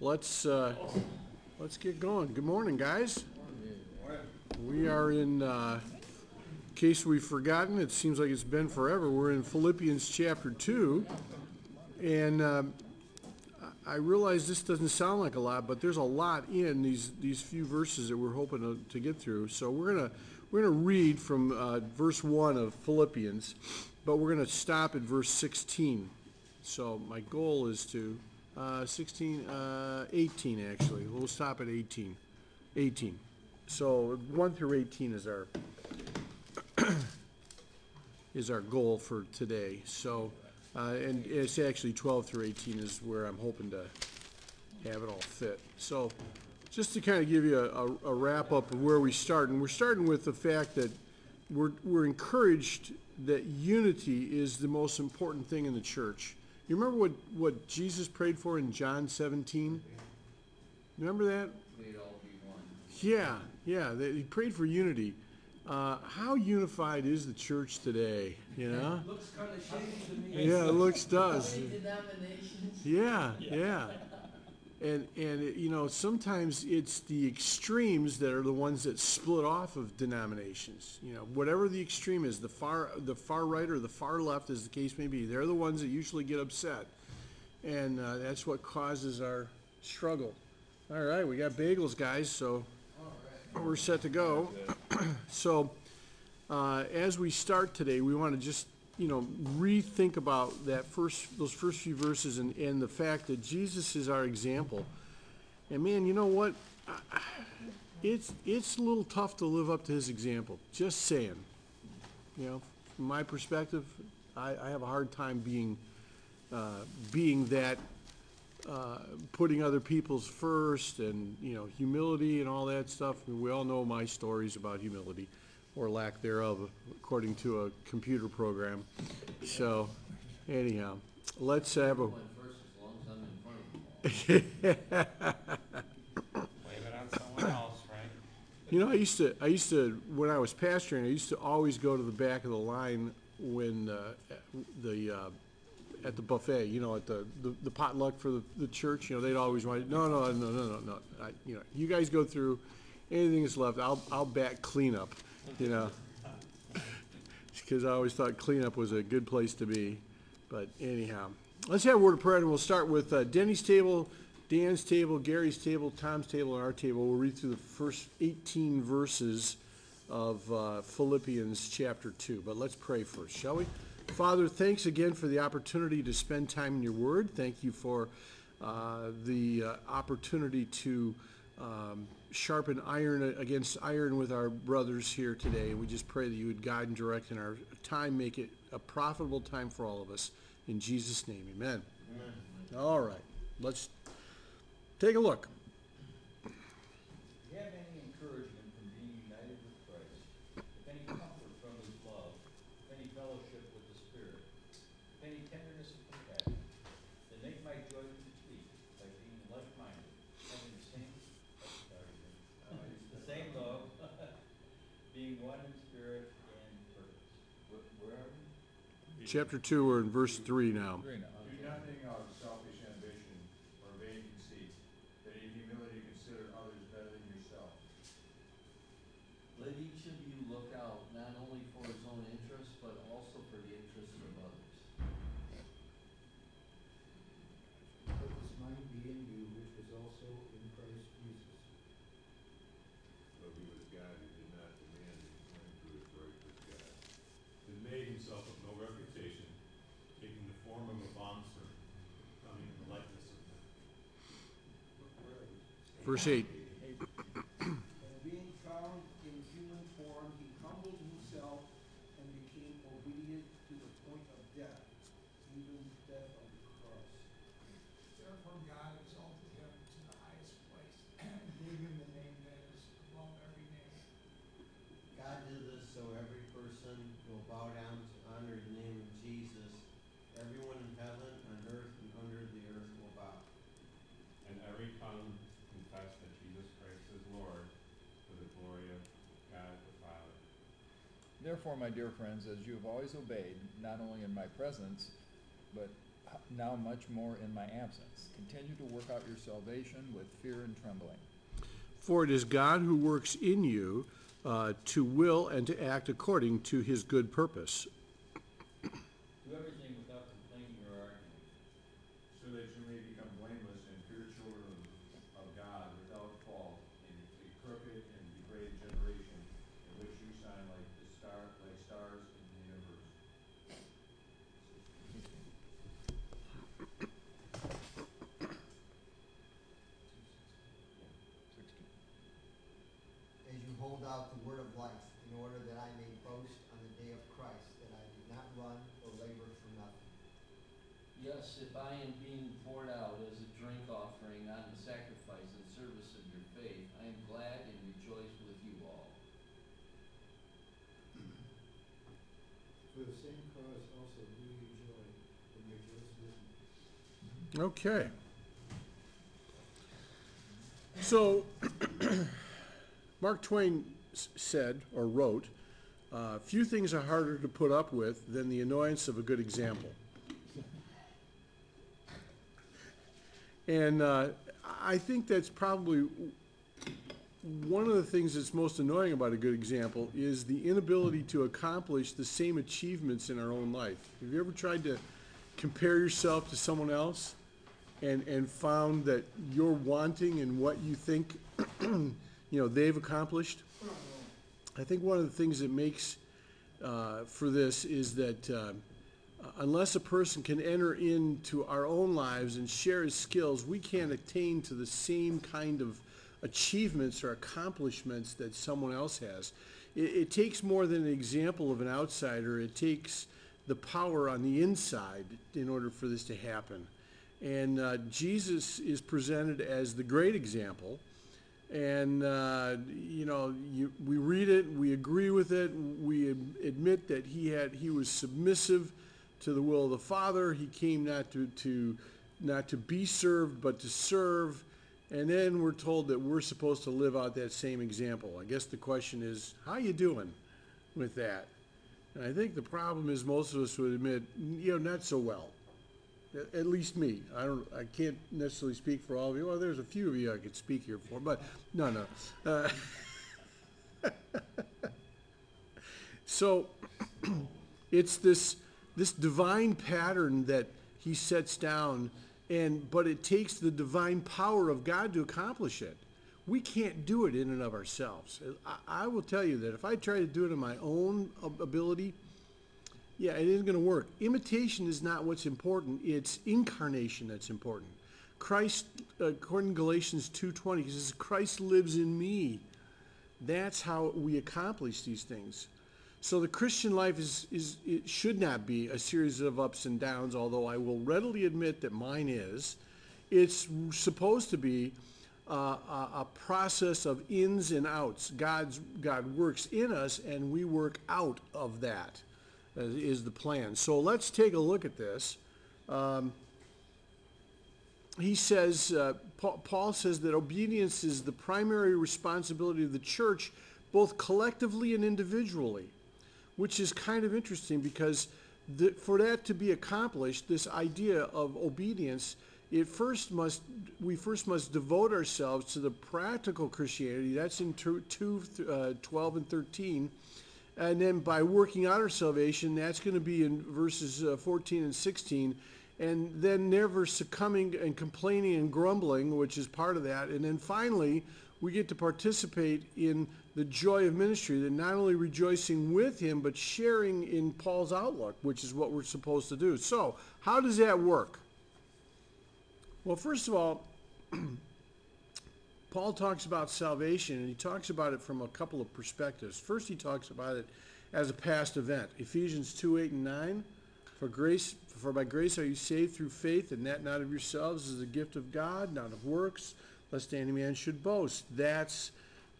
let's, uh, let's get going. Good morning, guys. We are in, uh, case we've forgotten, it seems like it's been forever, we're in Philippians chapter two. And, um, I realize this doesn't sound like a lot, but there's a lot in these, these few verses that we're hoping to, to get through. So we're gonna, we're gonna read from, uh, verse one of Philippians, but we're gonna stop at verse sixteen. So my goal is to, uh, sixteen, uh, eighteen, actually. We'll stop at eighteen. Eighteen. So one through eighteen is our, is our goal for today. So, uh, and it's actually twelve through eighteen is where I'm hoping to have it all fit. So, just to kind of give you a, a wrap up of where we start, and we're starting with the fact that we're, we're encouraged that unity is the most important thing in the church. You remember what, what Jesus prayed for in John seventeen? Remember that? They'd all be one. Yeah, yeah, that he prayed for unity. Uh, how unified is the church today, you know? It looks kind of shady to me. Yeah, it looks does. How many denominations? Yeah, yeah. And, and, it- you know, sometimes it's the extremes that are the ones that split off of denominations. You know, whatever the extreme is, the far, the far right or the far left, as the case may be, they're the ones that usually get upset. And, uh, that's what causes our struggle. All right, we got bagels, guys, so we're set to go. So, uh, as we start today, we want to just, you know, rethink about that first, those first few verses and, and the fact that Jesus is our example. And man, you know what? It's, it's a little tough to live up to his example, just saying. You know, from my perspective, I, I have a hard time being, uh, being that, uh, putting other people's first and, you know, humility and all that stuff. We all know my stories about humility, or lack thereof, according to a computer program. So, anyhow, let's have a, One first as long as I'm in front of them. Blame it on someone else, right? you know, I used to, I used to, when I was pastoring, I used to always go to the back of the line when, uh, the, uh, at the buffet, you know, at the, the- the potluck for the, the church, you know, they'd always want, no, no, no, no, no, no. I, you know, you guys go through, anything that's left, I'll, I'll back cleanup, you know? Because I always thought cleanup was a good place to be, but anyhow. Let's have a word of prayer, and we'll start with uh, Denny's table, Dan's table, Gary's table, Tom's table, and our table. We'll read through the first eighteen verses of uh, Philippians chapter two, but let's pray first, shall we? Father, thanks again for the opportunity to spend time in your word. Thank you for uh, the uh, opportunity to um, sharpen iron against iron with our brothers here today. We just pray that you would guide and direct in our time, make it a profitable time for all of us. In Jesus' name, amen. All right, let's take a look. If you have any encouragement from being united with Christ, if any comfort from his love, if any fellowship with the Spirit, if any tenderness and compassion, then make my joy complete by being like-minded, having the same, sorry, uh, the same love, being one in spirit and purpose. Where, where are we? Chapter two, we're in verse three now. Three now. Do nothing out of selfish ambition or vain conceit, but in humility consider others better than yourself. Let each of you look out not only for his own interests, but also for the interests of others. Let this mind be in you, which was also in Christ Jesus. Though he was God, he did not demand that he claim to his right as God, but made himself of no reputation, taking the form of a bondservant, coming in the likeness of men. Verse eight. And being found in human form, he humbled himself and became obedient to the point of death, even death on the cross. Therefore God exalted him to the highest place and gave him the name that is above every name. God did this so every person will bow down to honor the name of Jesus. Everyone in heaven, on earth, and under the earth will bow. And every tongue confess that Jesus Christ is Lord to the glory of God the Father. Therefore, my dear friends, as you have always obeyed, not only in my presence, but now much more in my absence. Continue to work out your salvation with fear and trembling. For it is God who works in you uh, to will and to act according to his good purpose. Do everything without complaining or arguing. So that you may become blameless and pure children of God without fault in a crooked and degraded generation in which you shine like the star, like stars in the universe. Sixteen. As you hold out the word of life, in order that I may boast on the day of Christ, that I did not run or labor for nothing. Yes, if I am being poured out as a drink offering, not in sacrifice and service of your faith, I am glad and rejoice with you all. For the same cause also do you joy and rejoice with me. Okay. So, Mark Twain said or wrote, uh, "Few things are harder to put up with than the annoyance of a good example." And uh, I think that's probably one of the things that's most annoying about a good example is the inability to accomplish the same achievements in our own life. Have you ever tried to compare yourself to someone else and, and found that you're wanting in what you think, you know, they've accomplished? I think one of the things that makes uh, for this is that uh, unless a person can enter into our own lives and share his skills, we can't attain to the same kind of achievements or accomplishments that someone else has. It, it takes more than an example of an outsider. It takes the power on the inside in order for this to happen. And uh, Jesus is presented as the great example. And, uh, you know, you, we read it, we agree with it, we admit that he had, he was submissive to the will of the Father. He came not to, to, not to be served, but to serve. And then we're told that we're supposed to live out that same example. I guess the question is, how you doing with that? And I think the problem is most of us would admit, you know, not so well. At- least me. I don't, I can't necessarily speak for all of you. Well, there's a few of you I could speak here for, but no, no. Uh, So, it's this, this divine pattern that he sets down, and, but it takes the divine power of God to accomplish it. We can't do it in and of ourselves. I, I will tell you that if I try to do it in my own ab- ability, yeah, it isn't going to work. Imitation is not what's important. It's incarnation that's important. Christ, according to Galatians 2.20, he says, Christ lives in me. That's how we accomplish these things. So the Christian life is, is it should not be a series of ups and downs, although I will readily admit that mine is. It's supposed to be uh, a, a process of ins and outs. God's, God works in us and we work out of that is the plan. So let's take a look at this. Um, he says, uh, Paul, Paul says that obedience is the primary responsibility of the church, both collectively and individually, which is kind of interesting because the, for that to be accomplished, this idea of obedience, it first must we first must devote ourselves to the practical Christianity. That's in two, two uh, 12 and 13. And then by working out our salvation, that's going to be in verses uh, 14 and 16. And then never succumbing and complaining and grumbling, which is part of that. And then finally, we get to participate in the joy of ministry, that not only rejoicing with him, but sharing in Paul's outlook, which is what we're supposed to do. So, how does that work? Well, first of all, Paul talks about salvation, and he talks about it from a couple of perspectives. First, he talks about it as a past event. Ephesians 2, 8, and 9. For grace, for by grace are you saved through faith, and that not of yourselves is a gift of God, not of works, lest any man should boast. That's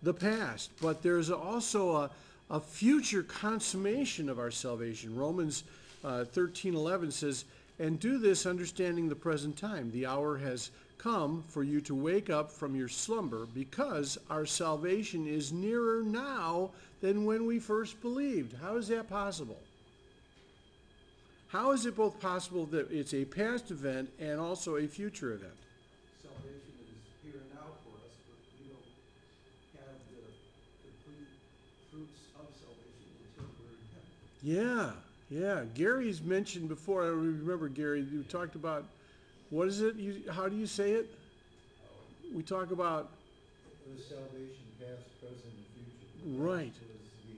the past. But there's also a, a future consummation of our salvation. Romans uh, 13, 11 says, And do this understanding the present time. The hour has come for you to wake up from your slumber because our salvation is nearer now than when we first believed. How is that possible? How is it both possible that it's a past event and also a future event? Salvation is here and now for us, but we don't have the complete fruits of salvation until we're in heaven. Yeah, yeah. Gary's mentioned before. I remember Gary. You talked about what is it? You, how do you say it? We talk about It was salvation, past, present, and future. Right. Past was the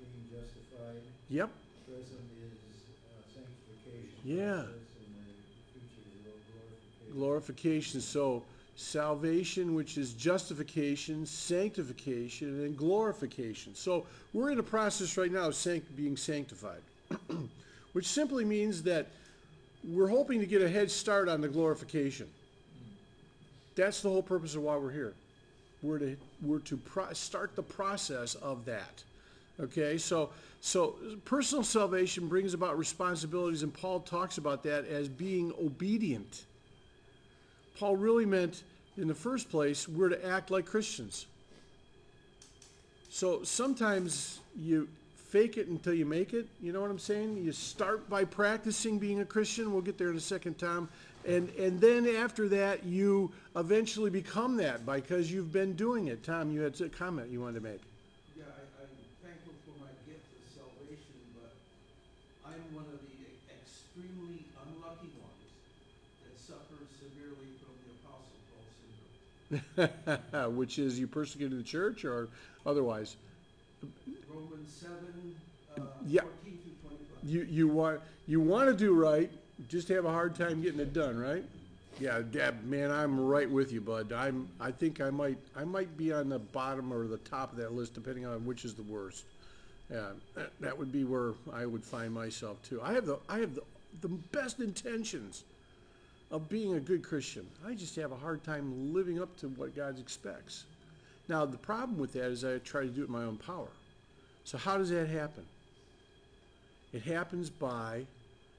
being justified, yep. present is uh, sanctification. Yeah. process, And the future is glorification. glorification. So salvation, which is justification, sanctification, and glorification. So we're in a process right now of sanct- being sanctified, which simply means that we're hoping to get a head start on the glorification. That's the whole purpose of why we're here. We're to we're to start the process of that. Okay, so so personal salvation brings about responsibilities, and Paul talks about that as being obedient. Paul really meant, in the first place, we're to act like Christians. So sometimes you fake it until you make it. You know what I'm saying? You start by practicing being a Christian. We'll get there in a second, Tom. And, and then after that, you eventually become that because you've been doing it. Tom, you had a comment you wanted to make. Yeah, I, I'm thankful for my gift of salvation, but I'm one of the extremely unlucky ones that suffers severely from the Apostle Paul syndrome. Which is you persecuted the church or otherwise? Romans seven, uh, Yeah. fourteen through twenty-five. You, you want, you want to do right, just have a hard time getting it done, right? Yeah, Deb, man, I'm right with you, bud. I'm, I think I might, I might be on the bottom or the top of that list, depending on which is the worst. Yeah, that, that would be where I would find myself too. I have the, I have the, the best intentions of being a good Christian. I just have a hard time living up to what God expects. Now, the problem with that is I try to do it in my own power. So how does that happen? It happens by,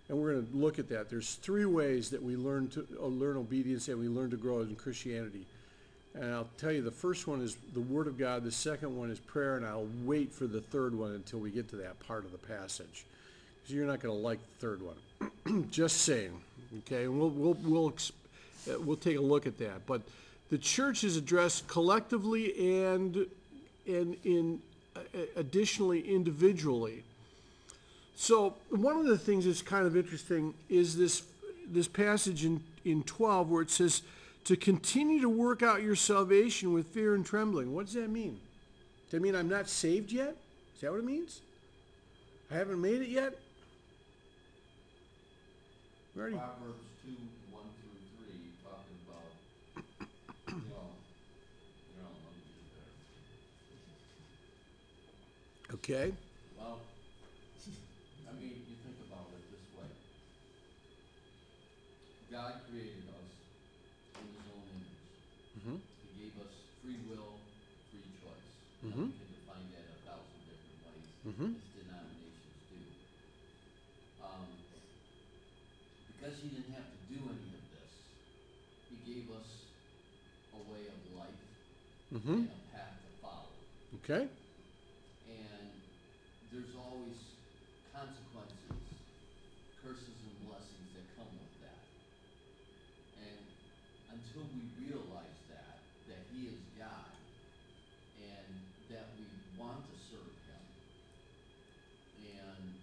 and we're going to look at that. There's three ways that we learn to uh, learn obedience and we learn to grow in Christianity. And I'll tell you, the first one is the Word of God. The second one is prayer, and I'll wait for the third one until we get to that part of the passage, because you're not going to like the third one. Just saying, okay? And we'll we'll we'll uh, we'll take a look at that. But the church is addressed collectively and and in additionally individually. So one of the things that's kind of interesting is this this passage in, in 12 where it says to continue to work out your salvation with fear and trembling. What does that mean? Does that mean I'm not saved yet? Is that what it means? I haven't made it yet? Proverbs two, one through three, talking about, you know, you know, let me get there. Okay. Well, I mean, you think about it this way. God created us in his own image. Mm-hmm. He gave us free will, free choice. Now, Mhm. We can define that a thousand different ways, Mhm. as denominations do. Um, because he didn't have to do any of this, he gave us a way of life Mm-hmm. and a path to follow. Okay. And there's always consequences, curses and blessings that come with that. And until we realize that, that He is God, and that we want to serve Him, and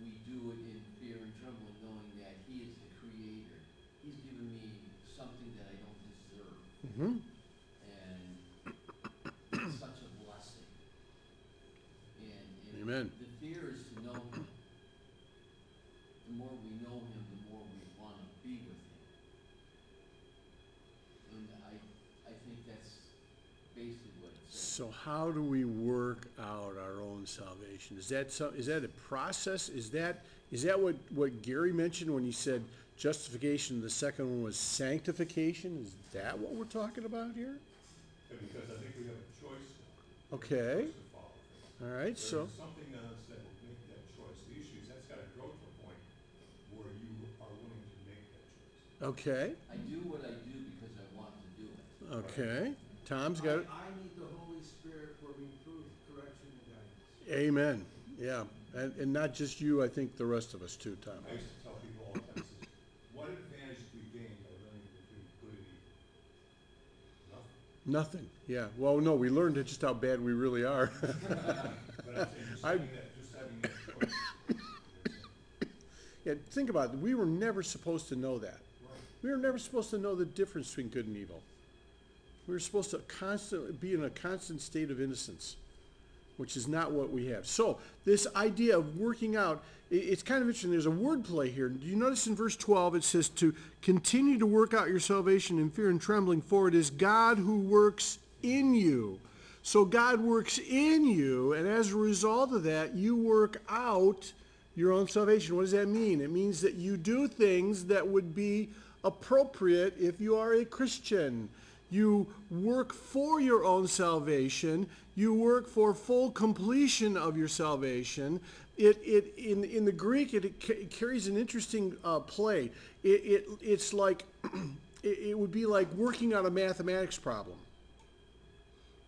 we do it in fear and trembling, knowing that He is the Creator. He's given me something that I don't deserve Mm-hmm. and it's such a blessing. And, and Amen. the fear is to know him. The more we know him, the more we want to be with him. And I, I think that's basically what it says. So how do we work out our own salvation? Is that so, is that a process? Is that, is that what, what Gary mentioned when he said justification, the second one was sanctification? Is that what we're talking about here? And because I think we have a choice now. Okay. Choice to follow faith. All right, so, something in us that will make that choice. The issue is that's gotta grow to a point where you are willing to make that choice. okay, I do what I do because I want to do it. okay. Tom's got it. I, I need the Holy Spirit for reproof, correction, and guidance. Amen. Yeah. And, and not just you, I think the rest of us too, Tom. I used to tell people all the time, I says, what advantage do we gain by learning between good and evil? Nothing. Nothing, yeah. Well, no, we learned just how bad we really are. But I'm saying, just I- having that, just having that. Yeah, think about it. We were never supposed to know that. We were never supposed to know the difference between good and evil. We were supposed to constantly be in a constant state of innocence, which is not what we have. So this idea of working out, it's kind of interesting. There's a word play here. Do you notice in verse 12 it says to continue to work out your salvation in fear and trembling, for it is God who works in you. So God works in you, and as a result of that, you work out your own salvation. What does that mean? It means that you do things that would be appropriate if you are a Christian. You work for your own salvation. You work for full completion of your salvation. It, it in, in the Greek, it, it carries an interesting uh, play. It, it, it's like, it, it would be like working on a mathematics problem.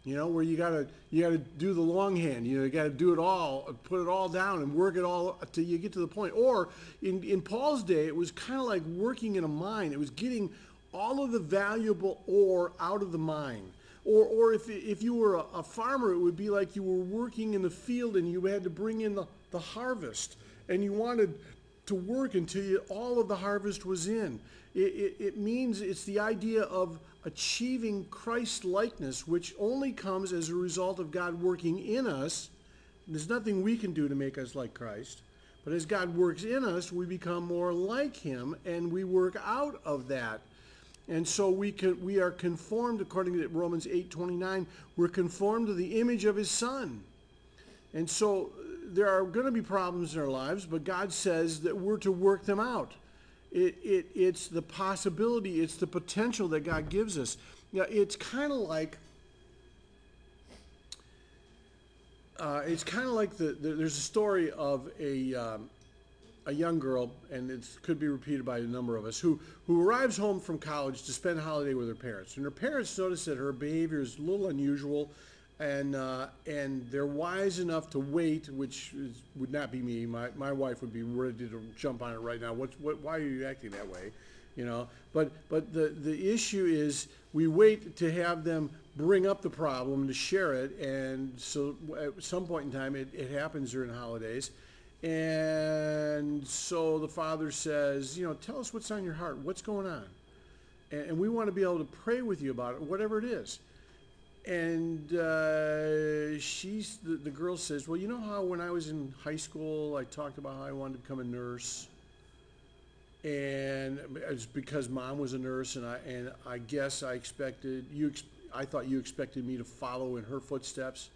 You know, where you gotta you gotta do the longhand. You know, you gotta do it all, put it all down, and work it all till you get to the point. Or in in Paul's day, it was kind of like working in a mine. It was getting all of the valuable ore out of the mine. Or or if if you were a, a farmer, it would be like you were working in the field and you had to bring in the, the harvest, and you wanted to work until you, all of the harvest was in. It, it, it means it's the idea of achieving Christ likeness, which only comes as a result of God working in us. There's nothing we can do to make us like Christ. But as God works in us, we become more like him and we work out of that. And so we can, we are conformed according to Romans 8:29, we're conformed to the image of his son. And so uh, there are going to be problems in our lives, but God says that we're to work them out. It, it, it's the possibility, it's the potential that God gives us. Yeah, it's kind of like, uh, it's kind of like the, the, there's a story of a, um, a young girl, and it could be repeated by a number of us, who, who arrives home from college to spend holiday with her parents. And her parents notice that her behavior is a little unusual, and, uh, and they're wise enough to wait, which is, would not be me. My, my wife would be ready to jump on it right now. What's, what, why are you acting that way? You know, but, but the, the issue is we wait to have them bring up the problem to share it, and so at some point in time, it, it happens during holidays. And so the father says, you know, tell us what's on your heart. What's going on? And, we want to be able to pray with you about it, whatever it is. And uh, she's the, the girl says, well, you know how when I was in high school, I talked about how I wanted to become a nurse, and it's because mom was a nurse, and I and I guess I expected you. I thought you expected me to follow in her footsteps.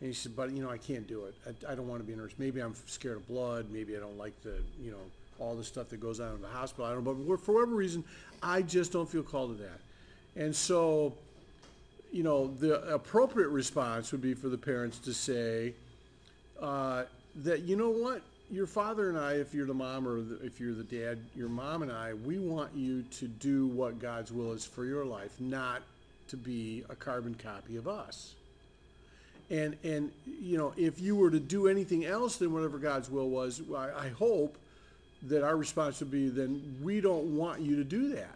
And he said, but you know, I can't do it. I, I don't want to be a nurse. Maybe I'm scared of blood. Maybe I don't like the, you know, all the stuff that goes on in the hospital. I don't know. But for whatever reason, I just don't feel called to that. And so, you know, the appropriate response would be for the parents to say uh, that, you know what, your father and I, if you're the mom or the, if you're the dad, your mom and I, we want you to do what God's will is for your life, not to be a carbon copy of us. And, and, you know, if you were to do anything else than whatever God's will was, I, I hope that our response would be, then we don't want you to do that.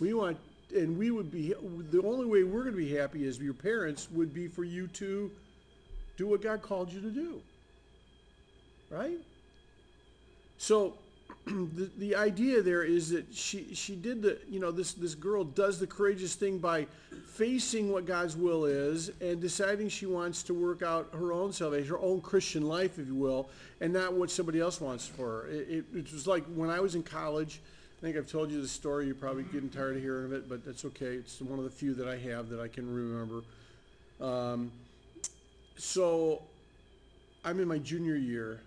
We want, and we would be, the only way we're going to be happy as your parents would be for you to do what God called you to do. Right? So the, the idea there is that she, she did the, you know, this, this girl does the courageous thing by facing what God's will is and deciding she wants to work out her own salvation, her own Christian life, if you will, and not what somebody else wants for her. It, it, it was like when I was in college, I think I've told you the story, you're probably getting tired of hearing of it, but that's okay. It's one of the few that I have that I can remember. Um, so I'm in my junior year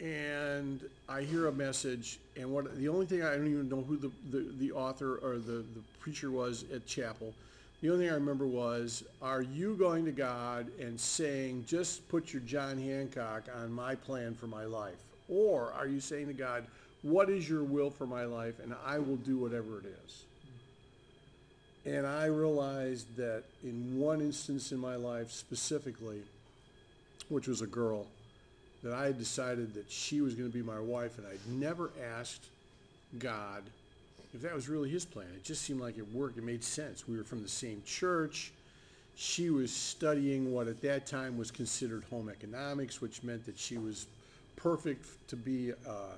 and I hear a message, and what the only thing I don't even know who the, the, the author or the, the preacher was at chapel. The only thing I remember was, Are you going to God and saying, Just put your John Hancock on my plan for my life? Or are you saying to God, What is your will for my life? And I will do whatever it is. And I realized that in one instance in my life specifically, which was a girl, that I had decided that she was going to be my wife, and I'd never asked God if that was really His plan. It just seemed like it worked. It made sense. We were from the same church. She was studying what at that time was considered home economics, which meant that she was perfect to be, uh,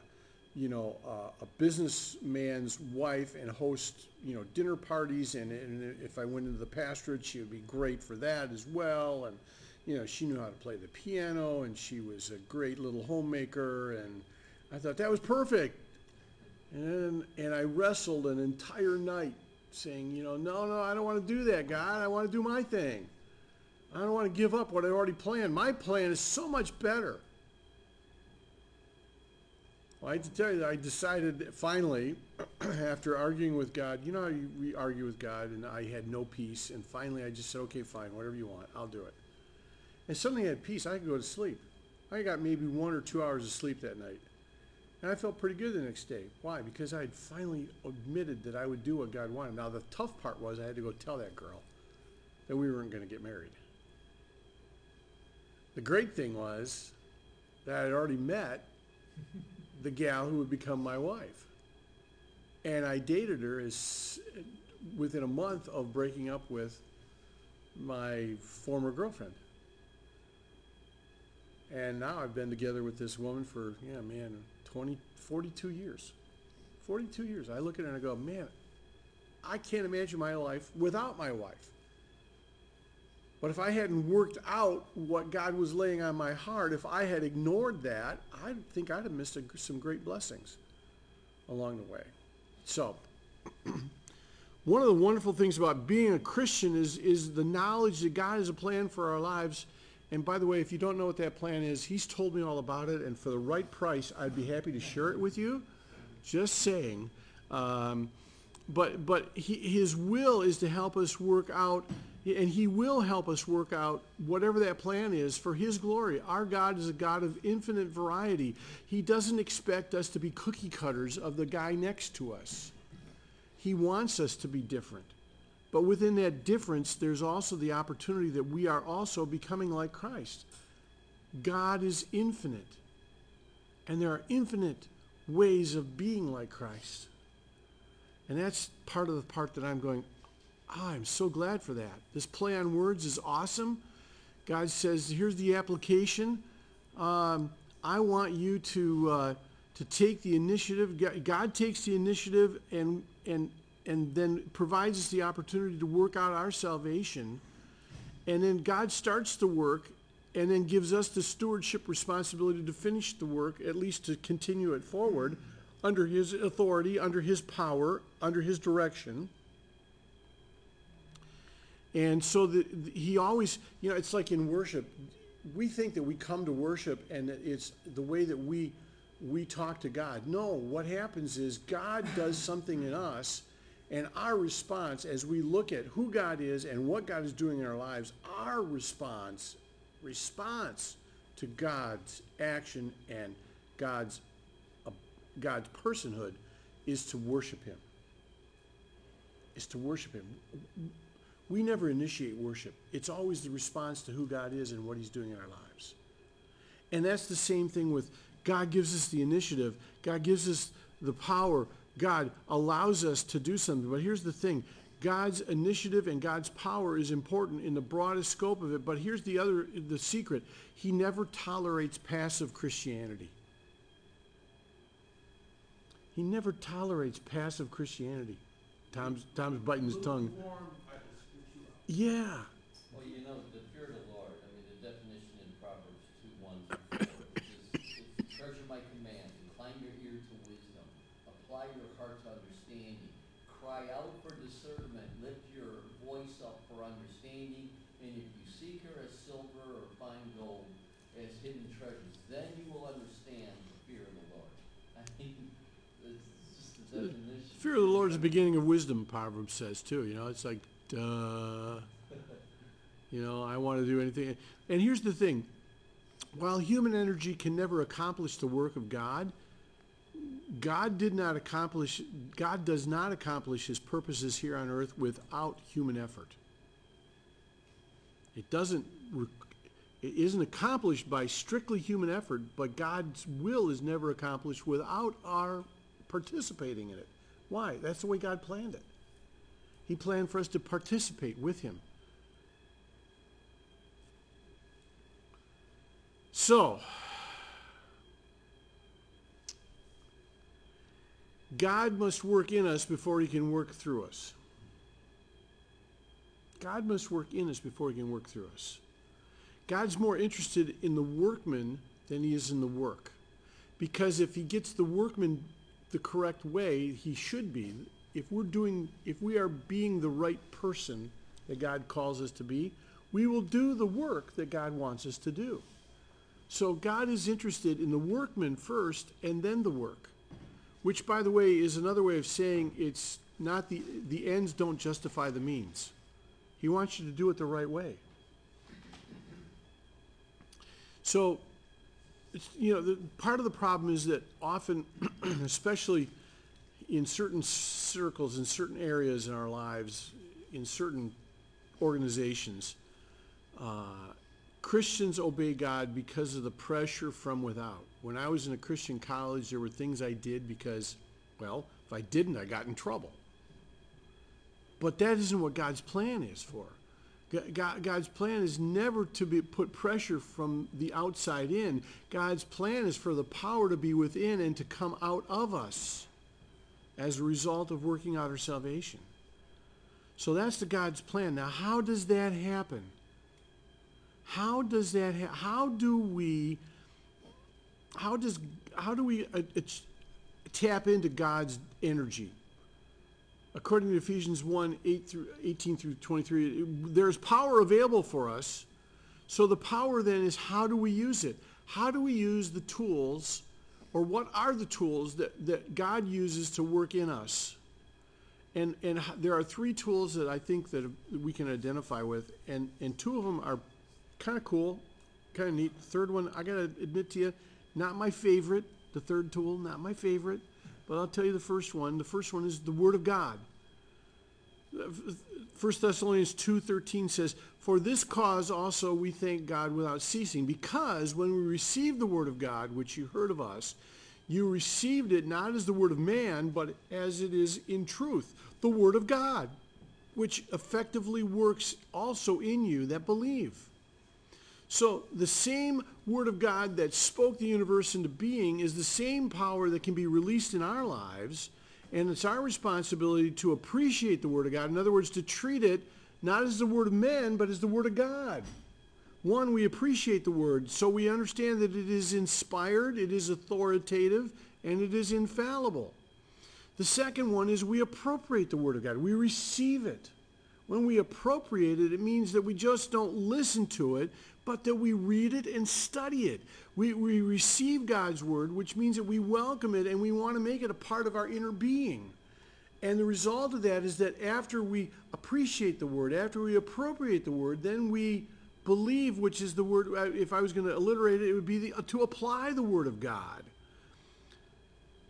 you know, uh, a businessman's wife and host, you know, dinner parties. And, and if I went into the pastorate, she would be great for that as well. And you know, she knew how to play the piano, and she was a great little homemaker. And I thought that was perfect. And and I wrestled an entire night saying, you know, no, no, I don't want to do that, God. I want to do my thing. I don't want to give up what I already planned. My plan is so much better. Well, I have to tell you that I decided finally, after arguing with God, you know how you, we argue with God, and I had no peace. And finally, I just said, okay, fine, whatever you want, I'll do it. And suddenly I had peace. I could go to sleep. I got maybe one or two hours of sleep that night. And I felt pretty good the next day. Why? Because I had finally admitted that I would do what God wanted. Now, the tough part was I had to go tell that girl that we weren't going to get married. The great thing was that I had already met the gal who would become my wife. And I dated her as within a month of breaking up with my former girlfriend. And now I've been together with this woman for, yeah, man, 20, 42 years. 42 years. I look at her and I go, man, I can't imagine my life without my wife. But if I hadn't worked out what God was laying on my heart, if I had ignored that, I think I'd have missed a, some great blessings along the way. So, one of the wonderful things about being a Christian is, is the knowledge that God has a plan for our lives and by the way, if you don't know what that plan is, he's told me all about it, and for the right price, I'd be happy to share it with you. Just saying. Um, but but he, his will is to help us work out, and he will help us work out whatever that plan is for his glory. Our God is a God of infinite variety. He doesn't expect us to be cookie cutters of the guy next to us. He wants us to be different. But within that difference, there's also the opportunity that we are also becoming like Christ. God is infinite. And there are infinite ways of being like Christ. And that's part of the part that I'm going, oh, I'm so glad for that. This play on words is awesome. God says, here's the application. Um, I want you to, uh, to take the initiative. God takes the initiative and, and and then provides us the opportunity to work out our salvation. And then God starts the work and then gives us the stewardship responsibility to finish the work, at least to continue it forward under his authority, under his power, under his direction. And so the, the, he always, you know, it's like in worship. We think that we come to worship and it's the way that we we talk to God. No, what happens is God does something in us and our response, as we look at who God is and what God is doing in our lives, our response, response to God's action and God's, uh, God's personhood is to worship Him. Is to worship Him. We never initiate worship. It's always the response to who God is and what He's doing in our lives. And that's the same thing with God gives us the initiative. God gives us the power God allows us to do something. But here's the thing God's initiative and God's power is important in the broadest scope of it. But here's the other, the secret He never tolerates passive Christianity. He never tolerates passive Christianity. Tom's, Tom's biting his tongue. Yeah. Well, you know, the fear of the Lord, I mean, the definition in Proverbs 2 1 through 4 is, is treasure my commands, incline your ear to wisdom, apply your heart to understanding, cry out for discernment, lift your voice up for understanding, and if you seek her as silver or fine gold, as hidden treasures, then you will understand the fear of the Lord. I mean, it's just the definition. Fear of the Lord is the beginning of wisdom, Proverbs says too. You know, it's like, duh. You know, I want to do anything. And here's the thing while human energy can never accomplish the work of God, God did not accomplish, God does not accomplish his purposes here on earth without human effort. It doesn't, It isn't accomplished by strictly human effort, but God's will is never accomplished without our participating in it. Why? That's the way God planned it. He planned for us to participate with Him. So, God must work in us before He can work through us. God must work in us before He can work through us. God's more interested in the workman than He is in the work. Because if He gets the workman the correct way, He should be. If we're doing, if we are being the right person that God calls us to be, we will do the work that God wants us to do. So God is interested in the workman first and then the work which by the way is another way of saying it's not the the ends don't justify the means he wants you to do it the right way so it's, you know the, part of the problem is that often especially in certain circles in certain areas in our lives in certain organizations uh, Christians obey God because of the pressure from without. When I was in a Christian college, there were things I did because, well, if I didn't, I got in trouble. But that isn't what God's plan is for. God, God's plan is never to be put pressure from the outside in. God's plan is for the power to be within and to come out of us as a result of working out our salvation. So that's the God's plan. Now, how does that happen? How does that? Ha- how do we? How does? How do we uh, tap into God's energy? According to Ephesians 1, 8 through 18 through 23, there's power available for us. So the power then is how do we use it? How do we use the tools, or what are the tools that, that God uses to work in us? And, and there are three tools that I think that we can identify with, and, and two of them are kind of cool, kind of neat. Third one, I got to admit to you, not my favorite. The third tool, not my favorite. But I'll tell you the first one. The first one is the Word of God. 1 Thessalonians 2.13 says, For this cause also we thank God without ceasing, because when we received the Word of God, which you heard of us, you received it not as the Word of man, but as it is in truth, the Word of God, which effectively works also in you that believe. So the same Word of God that spoke the universe into being is the same power that can be released in our lives. And it's our responsibility to appreciate the Word of God. In other words, to treat it not as the Word of men, but as the Word of God. One, we appreciate the Word, so we understand that it is inspired, it is authoritative, and it is infallible. The second one is we appropriate the Word of God. We receive it. When we appropriate it, it means that we just don't listen to it, but that we read it and study it. We, we receive God's word, which means that we welcome it and we want to make it a part of our inner being. And the result of that is that after we appreciate the word, after we appropriate the word, then we believe, which is the word, uh, if I was going to alliterate it, it would be the, to apply the word of God.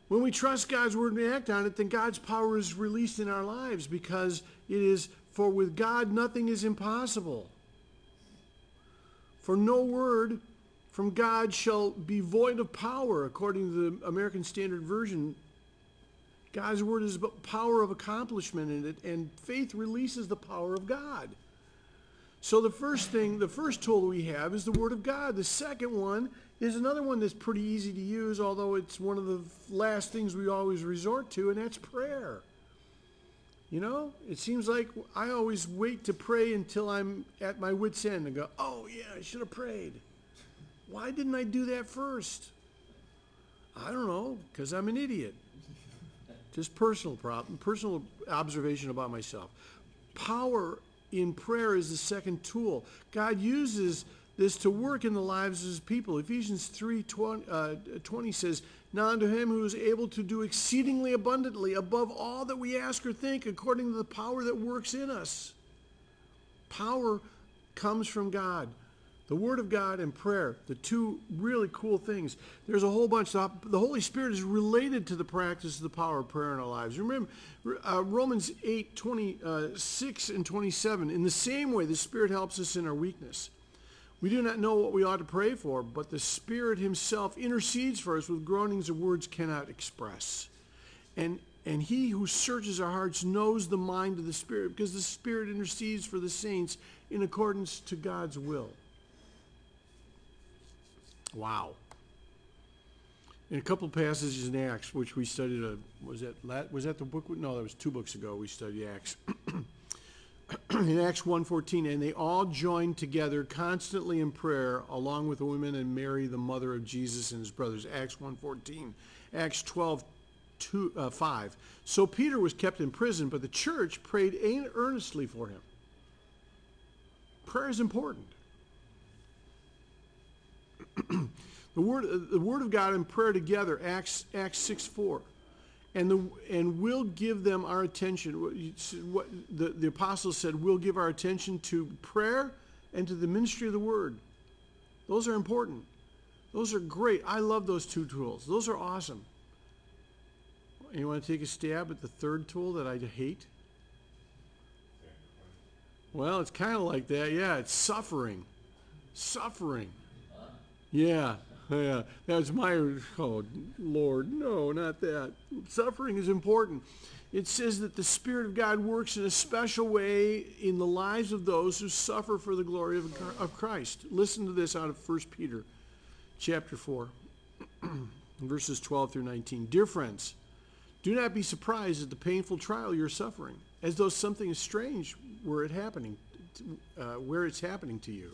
When we trust God's word and act on it, then God's power is released in our lives because it is, for with God nothing is impossible. For no word from God shall be void of power, according to the American Standard Version. God's word is about power of accomplishment in it, and faith releases the power of God. So the first thing, the first tool we have is the Word of God. The second one is another one that's pretty easy to use, although it's one of the last things we always resort to, and that's prayer. You know, it seems like I always wait to pray until I'm at my wit's end and go, oh, yeah, I should have prayed. Why didn't I do that first? I don't know, because I'm an idiot. Just personal problem, personal observation about myself. Power in prayer is the second tool. God uses this to work in the lives of his people. Ephesians 3 20, uh, 20 says, Now unto him who is able to do exceedingly abundantly above all that we ask or think, according to the power that works in us. Power comes from God. The Word of God and prayer, the two really cool things. There's a whole bunch. Of, The Holy Spirit is related to the practice of the power of prayer in our lives. Remember, uh, Romans 8, 26 uh, and 27. In the same way, the Spirit helps us in our weakness. We do not know what we ought to pray for, but the Spirit Himself intercedes for us with groanings of words cannot express. And, and He who searches our hearts knows the mind of the Spirit, because the Spirit intercedes for the saints in accordance to God's will. Wow. In a couple of passages in Acts, which we studied, uh, was that was that the book? No, that was two books ago. We studied Acts. in Acts 1.14, and they all joined together constantly in prayer, along with the women and Mary, the mother of Jesus and his brothers. Acts 1.14. Acts 12, two, uh, 5. So Peter was kept in prison, but the church prayed earnestly for him. Prayer is important. the word, the word of God and prayer together, Acts, Acts 6, 4 and the and we'll give them our attention. What, the, the apostles said, we'll give our attention to prayer and to the ministry of the word. Those are important. Those are great. I love those two tools. Those are awesome. You want to take a stab at the third tool that I hate? Well, it's kind of like that. Yeah, it's suffering. Suffering. Yeah. Yeah, that's my, oh, Lord, no, not that. Suffering is important. It says that the Spirit of God works in a special way in the lives of those who suffer for the glory of, of Christ. Listen to this out of 1 Peter chapter 4, verses 12 through 19. Dear friends, do not be surprised at the painful trial you're suffering, as though something strange were it happening, uh, where it's happening to you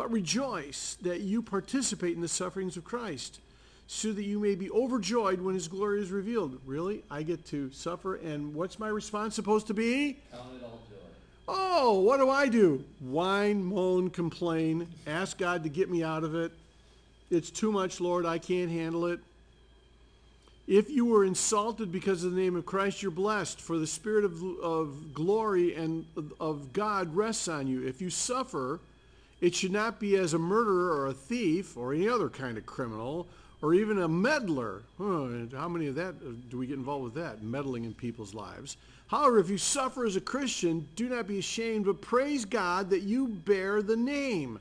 but rejoice that you participate in the sufferings of Christ, so that you may be overjoyed when his glory is revealed. Really? I get to suffer, and what's my response supposed to be? Count it all joy. Oh, what do I do? Whine, moan, complain, ask God to get me out of it. It's too much, Lord. I can't handle it. If you were insulted because of the name of Christ, you're blessed, for the Spirit of, of glory and of God rests on you. If you suffer, it should not be as a murderer or a thief or any other kind of criminal or even a meddler. how many of that uh, do we get involved with that, meddling in people's lives? However, if you suffer as a Christian, do not be ashamed, but praise God that you bear the name.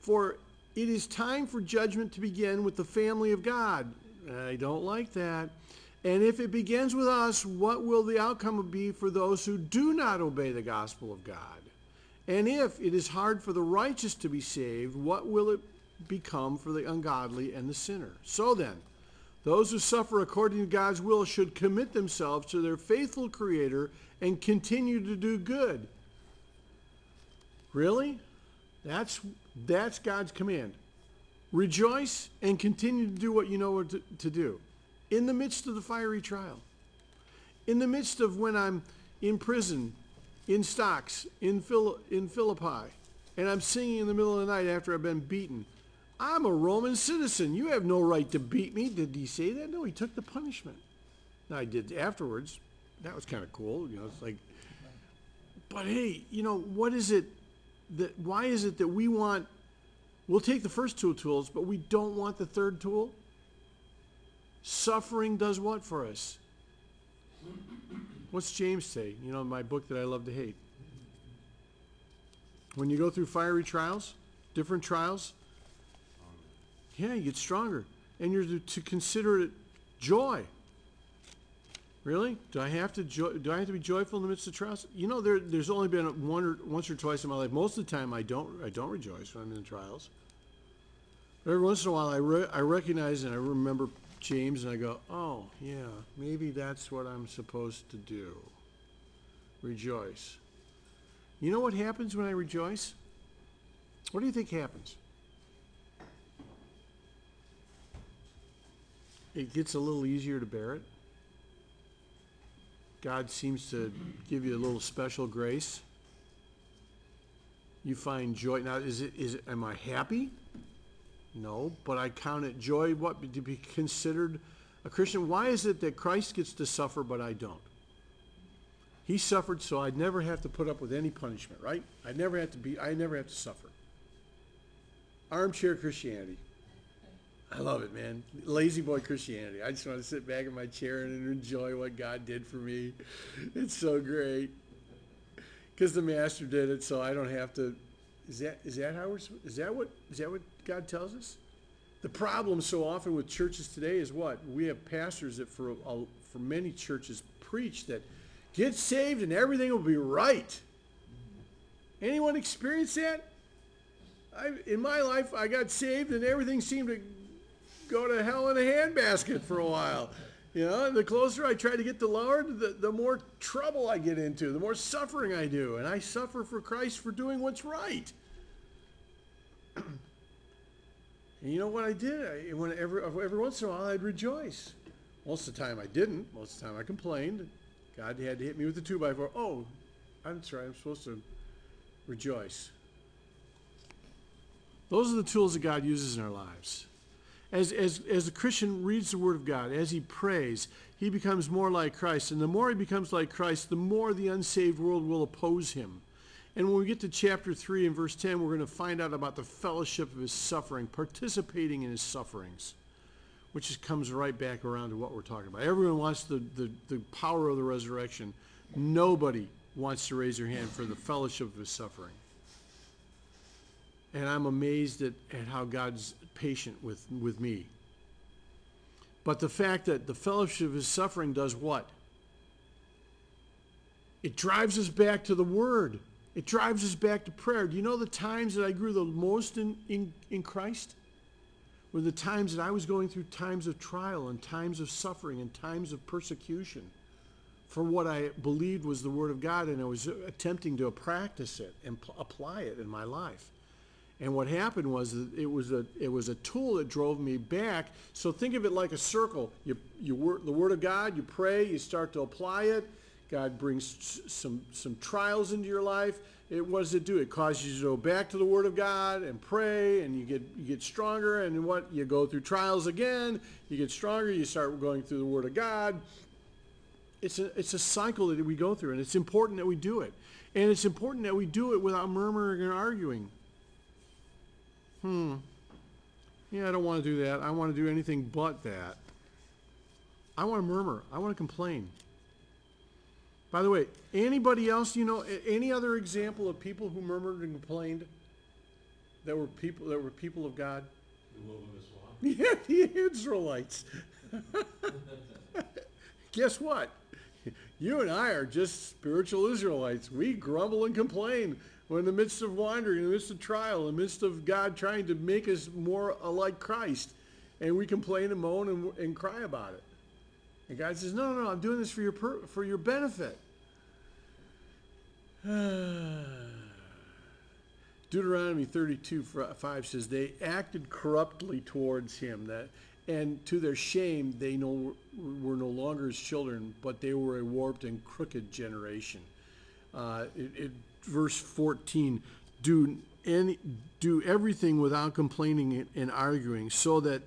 For it is time for judgment to begin with the family of God. I don't like that. And if it begins with us, what will the outcome be for those who do not obey the gospel of God? And if it is hard for the righteous to be saved, what will it become for the ungodly and the sinner? So then, those who suffer according to God's will should commit themselves to their faithful Creator and continue to do good. Really? That's, that's God's command. Rejoice and continue to do what you know to, to do in the midst of the fiery trial. In the midst of when I'm in prison in stocks in, Phil- in Philippi, and I'm singing in the middle of the night after I've been beaten. I'm a Roman citizen. You have no right to beat me. Did he say that? No, he took the punishment. Now, I did afterwards. That was kind of cool. You know, it's like, but hey, you know, what is it that, why is it that we want, we'll take the first two tools, but we don't want the third tool? Suffering does what for us? What's James say? You know, my book that I love to hate. When you go through fiery trials, different trials, yeah, you get stronger. And you're to, to consider it joy. Really? Do I have to do I have to be joyful in the midst of trials? You know, there, there's only been one or once or twice in my life. Most of the time, I don't I don't rejoice when I'm in trials. But every once in a while, I re- I recognize and I remember James and I go, oh, yeah, maybe that's what I'm supposed to do. Rejoice. You know what happens when I rejoice? What do you think happens? It gets a little easier to bear it. God seems to give you a little special grace. You find joy. Now, is it, is it, am I happy? No, but I count it joy what to be considered a Christian. Why is it that Christ gets to suffer but I don't? He suffered so I'd never have to put up with any punishment, right? I never have to be I never have to suffer. Armchair Christianity. I love it, man. La-Z-Boy Christianity. I just want to sit back in my chair and enjoy what God did for me. It's so great. Because the master did it, so I don't have to Is that, is that how we're, is that what, is that what God tells us? The problem so often with churches today is what? We have pastors that for, a- for many churches preach that get saved and everything will be right. Anyone experience that? I, in my life, I got saved and everything seemed to go to hell in a handbasket for a while. You know, and the closer I try to get to Lord, the, the more trouble I get into, the more suffering I do. And I suffer for Christ for doing what's right. and you know what I did? I, when every, every once in a while, I'd rejoice. Most of the time, I didn't. Most of the time, I complained. God had to hit me with a two by four. Oh, I'm sorry. I'm supposed to rejoice. Those are the tools that God uses in our lives. As, as, as the Christian reads the Word of God, as he prays, he becomes more like Christ. And the more he becomes like Christ, the more the unsaved world will oppose him. And when we get to chapter 3 and verse 10, we're going to find out about the fellowship of his suffering, participating in his sufferings, which is, comes right back around to what we're talking about. Everyone wants the, the, the power of the resurrection. Nobody wants to raise their hand for the fellowship of his suffering. And I'm amazed at, at how God's patient with, with me. But the fact that the fellowship of his suffering does what? It drives us back to the Word. It drives us back to prayer. Do you know the times that I grew the most in, in, in Christ? Were the times that I was going through times of trial and times of suffering and times of persecution for what I believed was the Word of God, and I was attempting to practice it and apply it in my life. And what happened was that it was a it was a tool that drove me back. So think of it like a circle. You you work the Word of God. You pray. You start to apply it. God brings some some trials into your life. It what does it do? It causes you to go back to the Word of God and pray, and you get you get stronger. And what you go through trials again. You get stronger. You start going through the Word of God. It's a it's a cycle that we go through, and it's important that we do it. And it's important that we do it without murmuring and arguing. Hmm. Yeah, I don't want to do that. I want to do anything but that. I want to murmur. I want to complain. By the way, anybody else, you know, any other example of people who murmured and complained that were people that were people of God? The. Yeah, the Israelites. Guess what? You and I are just spiritual Israelites. We grumble and complain when in the midst of wandering, in the midst of trial, in the midst of God trying to make us more like Christ. And we complain and moan and, and cry about it. And God says, no, no, no, I'm doing this for your, per- for your benefit. Deuteronomy 32, 5 says, They acted corruptly towards him, that, and to their shame, they no, were no longer his children, but they were a warped and crooked generation. Uh, it, it, verse 14, do, any, do everything without complaining and- and arguing, so that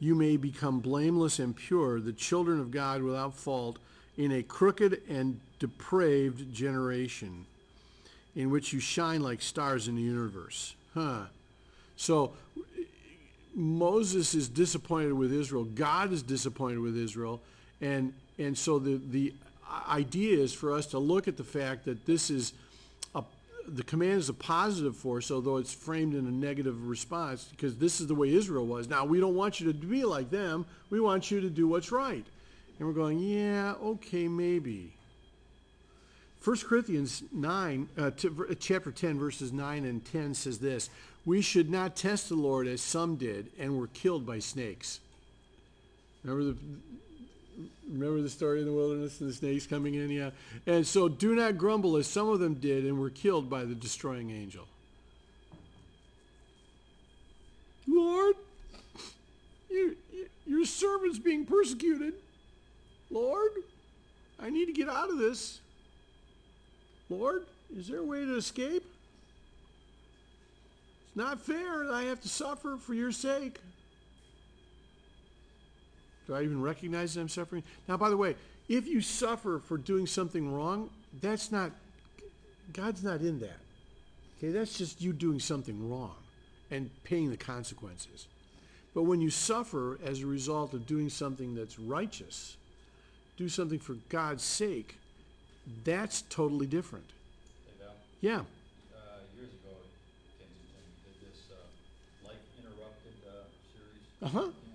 you may become blameless and pure, the children of God without fault, in a crooked and depraved generation in which you shine like stars in the universe. Huh. So Moses is disappointed with Israel. God is disappointed with Israel. And, and so the, the idea is for us to look at the fact that this is the command is a positive force, although it's framed in a negative response, because this is the way Israel was. Now, we don't want you to be like them. We want you to do what's right. And we're going, yeah, okay, maybe. 1 Corinthians 9, uh, t- chapter 10, verses 9 and 10 says this We should not test the Lord as some did and were killed by snakes. Remember the, remember the story in the wilderness and the snakes coming in? Yeah. And so do not grumble as some of them did and were killed by the destroying angel. Lord, you, you, your servant's being persecuted. Lord, I need to get out of this. Lord, is there a way to escape? It's not fair that I have to suffer for your sake. Do I even recognize that I'm suffering? Now, by the way, if you suffer for doing something wrong, that's not, God's not in that. Okay, that's just you doing something wrong and paying the consequences. But when you suffer as a result of doing something that's righteous, do something for God's sake, that's totally different. Hey yeah. Uh, years ago, Kensington did this uh, life interrupted uh, series. Uh huh.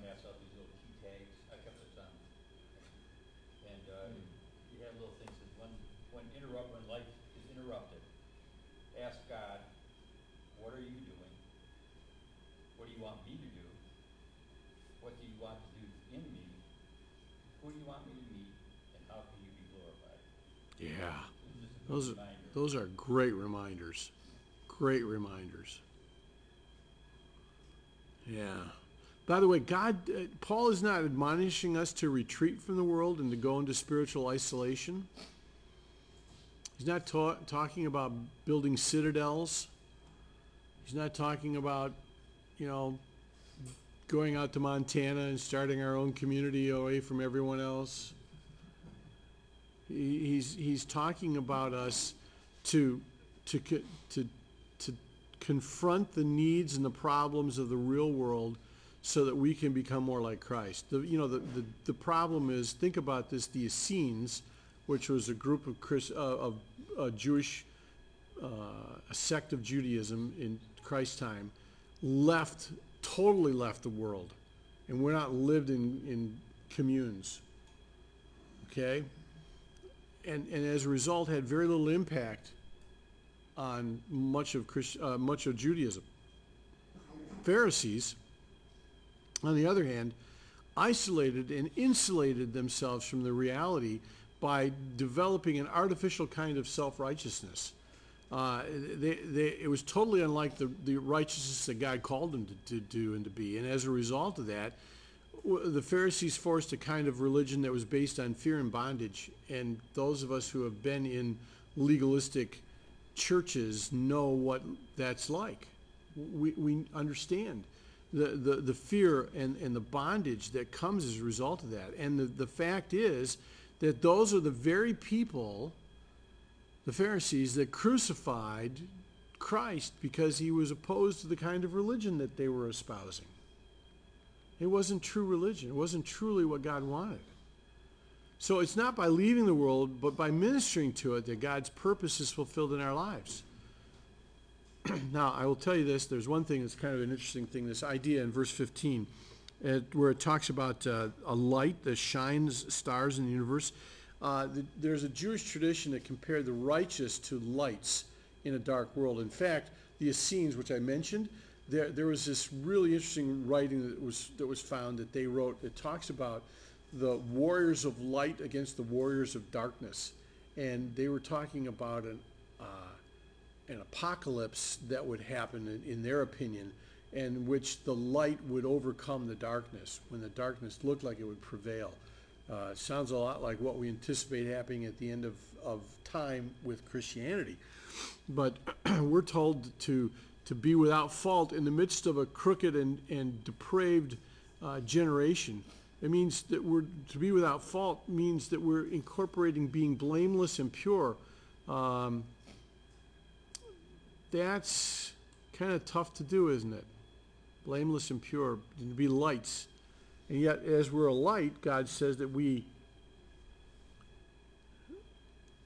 Those are, those are great reminders. Great reminders. Yeah. By the way, God, uh, Paul is not admonishing us to retreat from the world and to go into spiritual isolation. He's not ta- talking about building citadels. He's not talking about, you know, going out to Montana and starting our own community away from everyone else. He- He's, he's talking about us to, to, to, to confront the needs and the problems of the real world so that we can become more like Christ. The, you know, the, the, the problem is, think about this, the Essenes, which was a group of Chris, uh, of uh, Jewish, uh, a sect of Judaism in Christ's time, left, totally left the world and we're not lived in, in communes. Okay? And, and as a result had very little impact on much of Christ, uh, much of Judaism. Pharisees, on the other hand, isolated and insulated themselves from the reality by developing an artificial kind of self-righteousness. Uh, they, they, it was totally unlike the, the righteousness that God called them to, to do and to be. And as a result of that, the Pharisees forced a kind of religion that was based on fear and bondage. And those of us who have been in legalistic churches know what that's like. We, we understand the, the, the fear and, and the bondage that comes as a result of that. And the, the fact is that those are the very people, the Pharisees, that crucified Christ because he was opposed to the kind of religion that they were espousing. It wasn't true religion. It wasn't truly what God wanted. So it's not by leaving the world, but by ministering to it that God's purpose is fulfilled in our lives. now, I will tell you this. There's one thing that's kind of an interesting thing, this idea in verse 15, uh, where it talks about uh, a light that shines stars in the universe. Uh, the, there's a Jewish tradition that compared the righteous to lights in a dark world. In fact, the Essenes, which I mentioned, there, there was this really interesting writing that was, that was found that they wrote that talks about the warriors of light against the warriors of darkness. And they were talking about an, uh, an apocalypse that would happen, in, in their opinion, in which the light would overcome the darkness, when the darkness looked like it would prevail. Uh, sounds a lot like what we anticipate happening at the end of, of time with Christianity. But we're told to, to be without fault in the midst of a crooked and, and depraved uh, generation. It means that we're to be without fault means that we're incorporating being blameless and pure. Um, that's kind of tough to do, isn't it? Blameless and pure, to be lights. And yet, as we're a light, God says that we,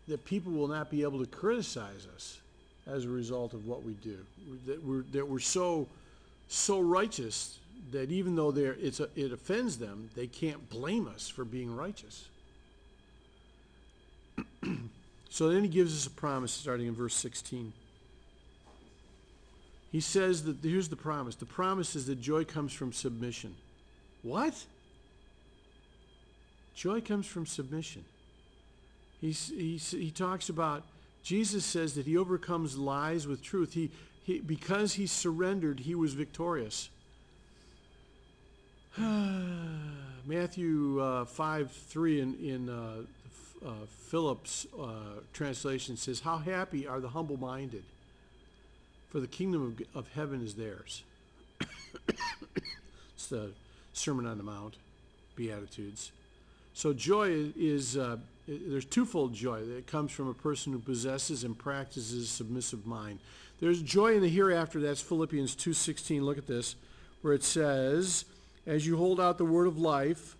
that people will not be able to criticize us as a result of what we do. That we're, that we're so, so righteous that even though they're, it's a, it offends them, they can't blame us for being righteous. so then he gives us a promise starting in verse 16. He says that here's the promise. The promise is that joy comes from submission. What? Joy comes from submission. He's, he's, he talks about, Jesus says that he overcomes lies with truth. He, he, because he surrendered, he was victorious. Matthew uh, 5 3 in, in uh, uh, Phillips' uh, translation says, How happy are the humble minded, for the kingdom of, of heaven is theirs. it's the Sermon on the Mount, Beatitudes. So joy is, uh, there's twofold joy that comes from a person who possesses and practices submissive mind. There's joy in the hereafter, that's Philippians 2.16, look at this, where it says, as you hold out the word of life,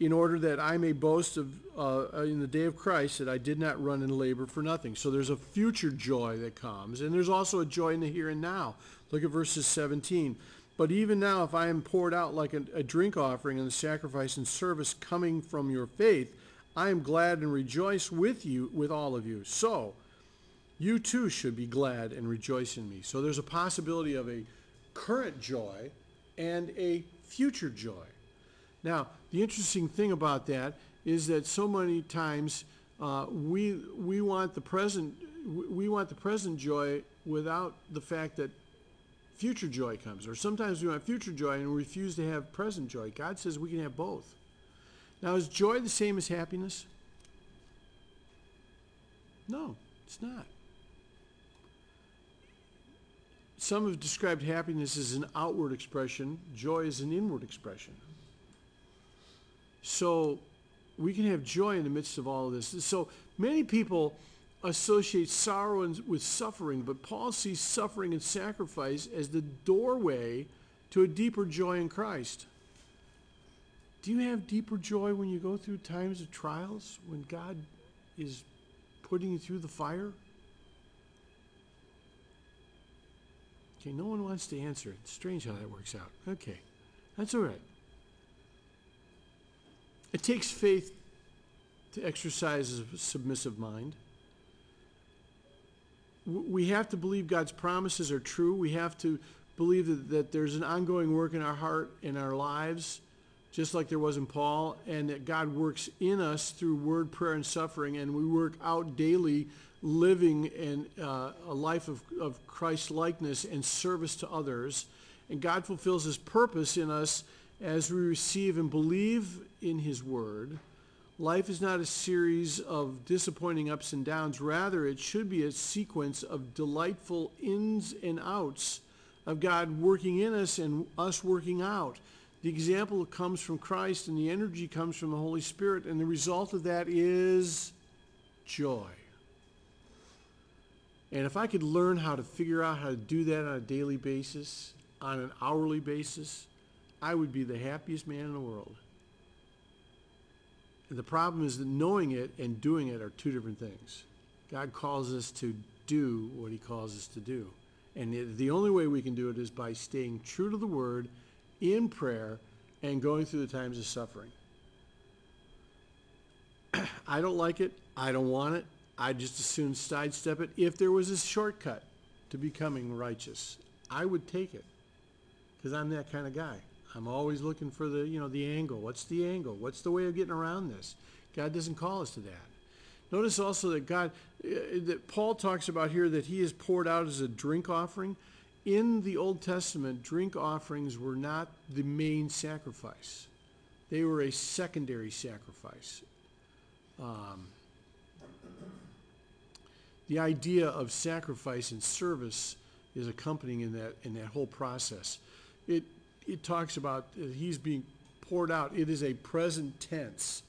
in order that I may boast of uh, in the day of Christ that I did not run and labor for nothing. So there's a future joy that comes, and there's also a joy in the here and now. Look at verses 17. But even now, if I am poured out like a, a drink offering and the sacrifice and service coming from your faith, I am glad and rejoice with you, with all of you. So, you too should be glad and rejoice in me. So there's a possibility of a current joy and a future joy. Now, the interesting thing about that is that so many times uh, we we want the present we want the present joy without the fact that future joy comes. Or sometimes we want future joy and we refuse to have present joy. God says we can have both. Now, is joy the same as happiness? No, it's not. Some have described happiness as an outward expression, joy is an inward expression. So we can have joy in the midst of all of this. So many people associate sorrow with suffering, but Paul sees suffering and sacrifice as the doorway to a deeper joy in Christ. Do you have deeper joy when you go through times of trials, when God is putting you through the fire? Okay, no one wants to answer. It's strange how that works out. Okay, that's all right. It takes faith to exercise a submissive mind. We have to believe God's promises are true. We have to believe that, that there's an ongoing work in our heart, in our lives, just like there was in Paul, and that God works in us through word, prayer, and suffering, and we work out daily living in uh, a life of, of Christ likeness and service to others. And God fulfills his purpose in us as we receive and believe in his word. Life is not a series of disappointing ups and downs. Rather, it should be a sequence of delightful ins and outs of God working in us and us working out. The example comes from Christ and the energy comes from the Holy Spirit, and the result of that is joy. And if I could learn how to figure out how to do that on a daily basis, on an hourly basis, I would be the happiest man in the world. The problem is that knowing it and doing it are two different things. God calls us to do what he calls us to do. And the only way we can do it is by staying true to the word in prayer and going through the times of suffering. I don't like it. I don't want it. I'd just as soon sidestep it. If there was a shortcut to becoming righteous, I would take it because I'm that kind of guy. I'm always looking for the, you know, the angle. What's the angle? What's the way of getting around this? God doesn't call us to that. Notice also that God, uh, that Paul talks about here that he is poured out as a drink offering. In the Old Testament, drink offerings were not the main sacrifice. They were a secondary sacrifice. Um, the idea of sacrifice and service is accompanying in that in that whole process. It it talks about uh, he's being poured out. It is a present tense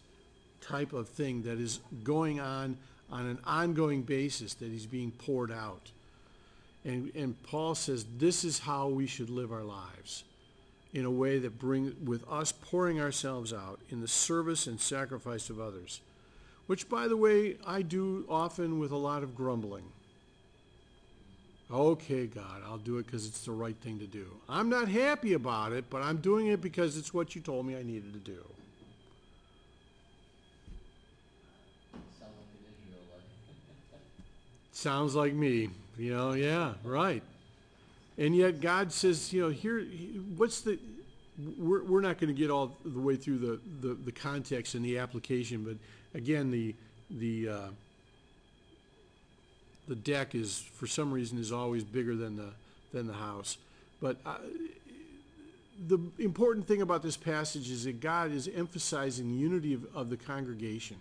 type of thing that is going on on an ongoing basis that he's being poured out. And and Paul says this is how we should live our lives in a way that bring with us pouring ourselves out in the service and sacrifice of others which, by the way, I do often with a lot of grumbling. Okay, God, I'll do it because it's the right thing to do. I'm not happy about it, but I'm doing it because it's what you told me I needed to do. Sounds like me. You know, yeah, right. And yet God says, you know, here, what's the, we're, we're not going to get all the way through the, the, the context and the application, but again, the, the, uh, the deck is, for some reason, is always bigger than the, than the house. But uh, the important thing about this passage is that God is emphasizing unity of, of the congregation.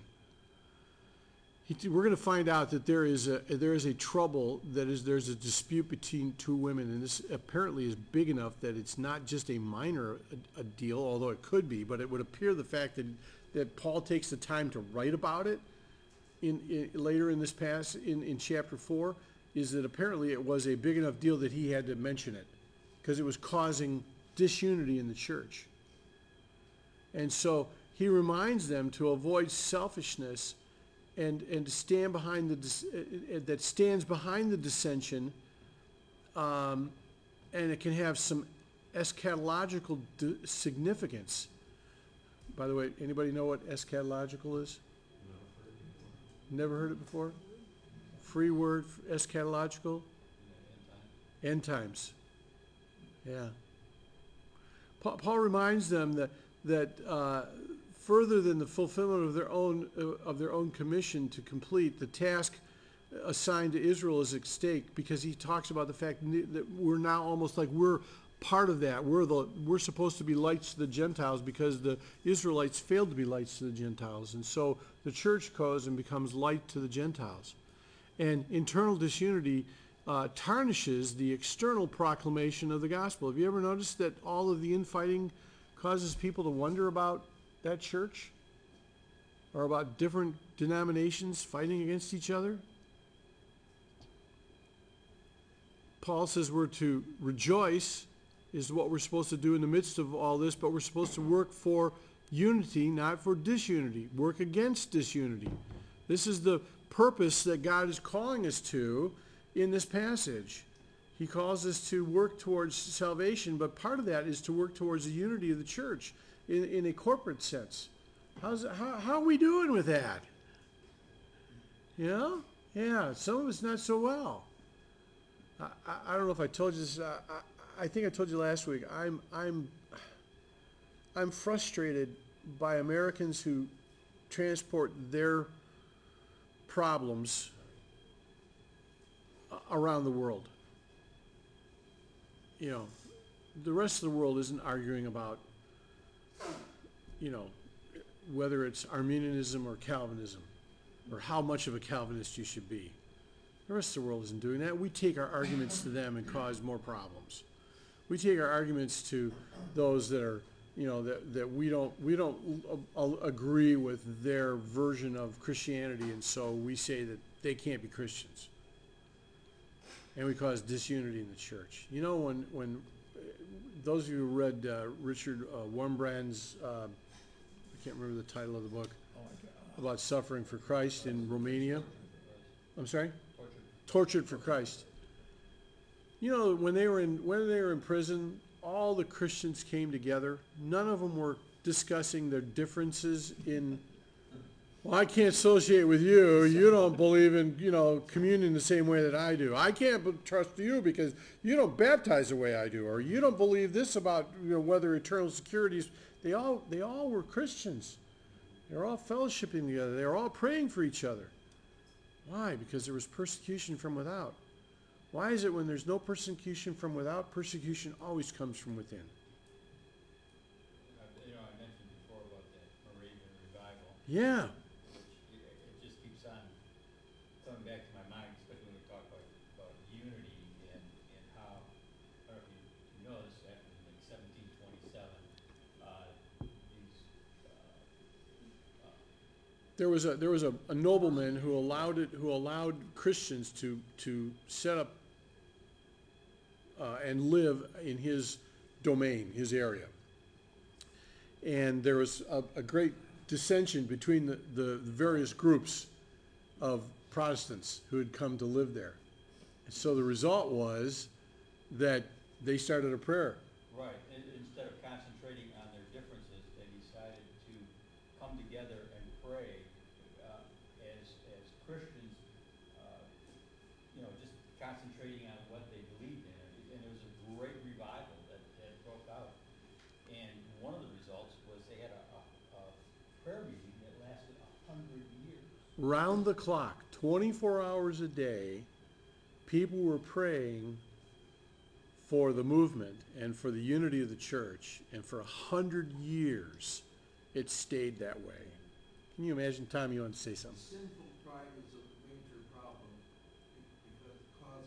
We're going to find out that there is a there is a trouble that is there's a dispute between two women, and this apparently is big enough that it's not just a minor a, a deal, although it could be. But it would appear the fact that that Paul takes the time to write about it in, in later in this pass in, in chapter four is that apparently it was a big enough deal that he had to mention it because it was causing disunity in the church. And so he reminds them to avoid selfishness and, and to stand behind the, uh, uh, that stands behind the dissension um, and it can have some eschatological significance. By the way, anybody know what eschatological is? Never heard it before? Free word, eschatological? End times. Yeah. Paul, reminds them that that uh, further than the fulfillment of their own uh, of their own commission to complete the task assigned to Israel is at stake because he talks about the fact that we're now almost like we're part of that. We're the we're supposed to be lights to the Gentiles because the Israelites failed to be lights to the Gentiles, and so the church goes and becomes light to the Gentiles. And internal disunity uh, tarnishes the external proclamation of the gospel. Have you ever noticed that all of the infighting causes people to wonder about that church or about different denominations fighting against each other? Paul says we're to rejoice, is what we're supposed to do in the midst of all this, but we're supposed to work for unity, not for disunity. Work against disunity. This is the purpose that God is calling us to in this passage. He calls us to work towards salvation, but part of that is to work towards the unity of the church in, in a corporate sense. How's, how, how are we doing with that? You know? Yeah, some of us not so well. I, I, I don't know if I told you this. Uh, I, I think I told you last week. I'm I'm I'm frustrated by Americans who transport their problems around the world. You know, the rest of the world isn't arguing about, you know, whether it's Arminianism or Calvinism, or how much of a Calvinist you should be. The rest of the world isn't doing that. We take our arguments to them and cause more problems. We take our arguments to those that are, you know, that, that we don't, we don't uh, uh, agree with their version of Christianity, and so we say that they can't be Christians. And we cause disunity in the church. You know, when, when, uh, those of you who read uh, Richard uh, Wurmbrand's, uh, I can't remember the title of the book, about suffering for Christ in Romania. I'm sorry? tortured for Christ. You know, when they were in when they were in prison, all the Christians came together. None of them were discussing their differences in. Well, I can't associate with you. You don't believe in you know communion the same way that I do. I can't trust you because you don't baptize the way I do, or you don't believe this about you know whether eternal security is. They all they all were Christians. They were all fellowshipping together. They were all praying for each other. Why? Because there was persecution from without. Why is it when there's no persecution from without, persecution always comes from within? Uh, You know, I mentioned before about that Moravian revival, Yeah. which it, just keeps on coming back to my mind, especially when we talk about, about unity and, and how, I don't know if you, this, in like seventeen twenty-seven, uh, these, uh, uh, There was a there was a, a nobleman who allowed it who allowed Christians to to set up uh, and live in his domain, his area. And there was a, a great dissension between the, the, various groups of Protestants who had come to live there. And so the result was that they started a prayer. Right, in, instead of concentrating on their differences, they decided to come together and pray, uh, as, as Christians, uh, you know, just concentrating on what they believed in. And there was a great revival that, that broke out. And one of the results was they had a, a, a prayer meeting that lasted a hundred years. Round the clock, 24 hours a day, people were praying for the movement and for the unity of the church, and for a hundred years, it stayed that way. Can you imagine, Tom? You want to say something? Sinful pride is a major problem because cause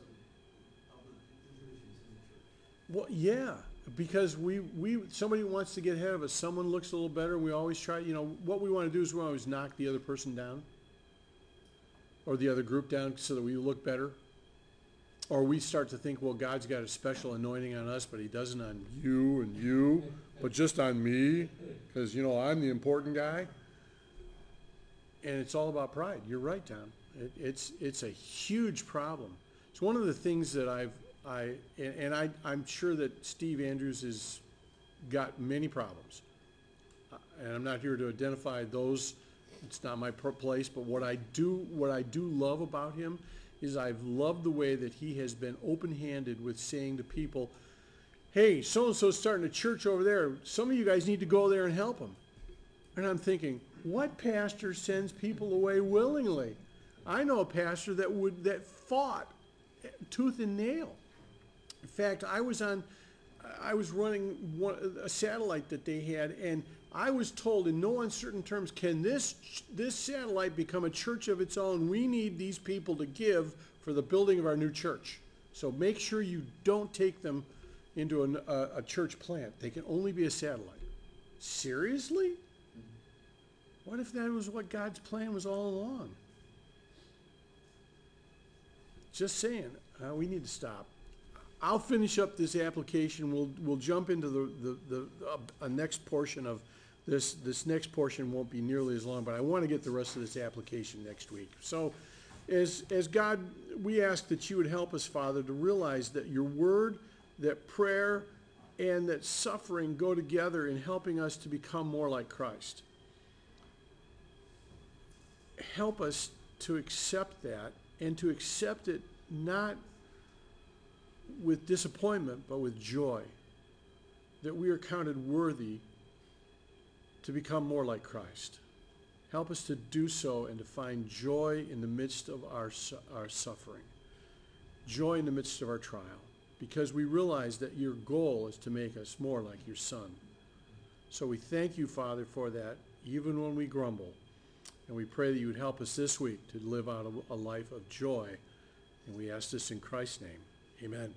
of, of the divisions in the church. Well, yeah, because we we somebody wants to get ahead of us. Someone looks a little better. We always try. You know what we want to do is we always knock the other person down, or the other group down, so that we look better. Or we start to think, well, God's got a special anointing on us, but He doesn't on you and you, but just on me, because you know I'm the important guy. And it's all about pride. You're right, Tom. It, it's it's a huge problem. It's one of the things that I've I, and, and I, I'm sure that Steve Andrews has got many problems. Uh, And I'm not here to identify those, it's not my place, but what I do, what I do love about him is I've loved the way that he has been open-handed with saying to people, hey, so-and-so's starting a church over there, some of you guys need to go there and help them. And I'm thinking, what pastor sends people away willingly? I know a pastor that would, that fought tooth and nail. In fact, I was on, I was running one, a satellite that they had, and I was told in no uncertain terms, can this, this satellite become a church of its own? We need these people to give for the building of our new church. So make sure you don't take them into an, a, a church plant. They can only be a satellite. Seriously? What if that was what God's plan was all along? Just saying, uh, we need to stop. I'll finish up this application. We'll, we'll jump into the, the, the, uh, next portion of this, this next portion won't be nearly as long, but I want to get the rest of this application next week. So as, as God, we ask that you would help us, Father, to realize that your word, that prayer, and that suffering go together in helping us to become more like Christ. Help us to accept that and to accept it not with disappointment, but with joy. That we are counted worthy to become more like Christ. Help us to do so and to find joy in the midst of our, our suffering, joy in the midst of our trial, because we realize that your goal is to make us more like your Son. So we thank you, Father, for that, even when we grumble. And we pray that you would help us this week to live out a, life of joy. And we ask this in Christ's name. Amen.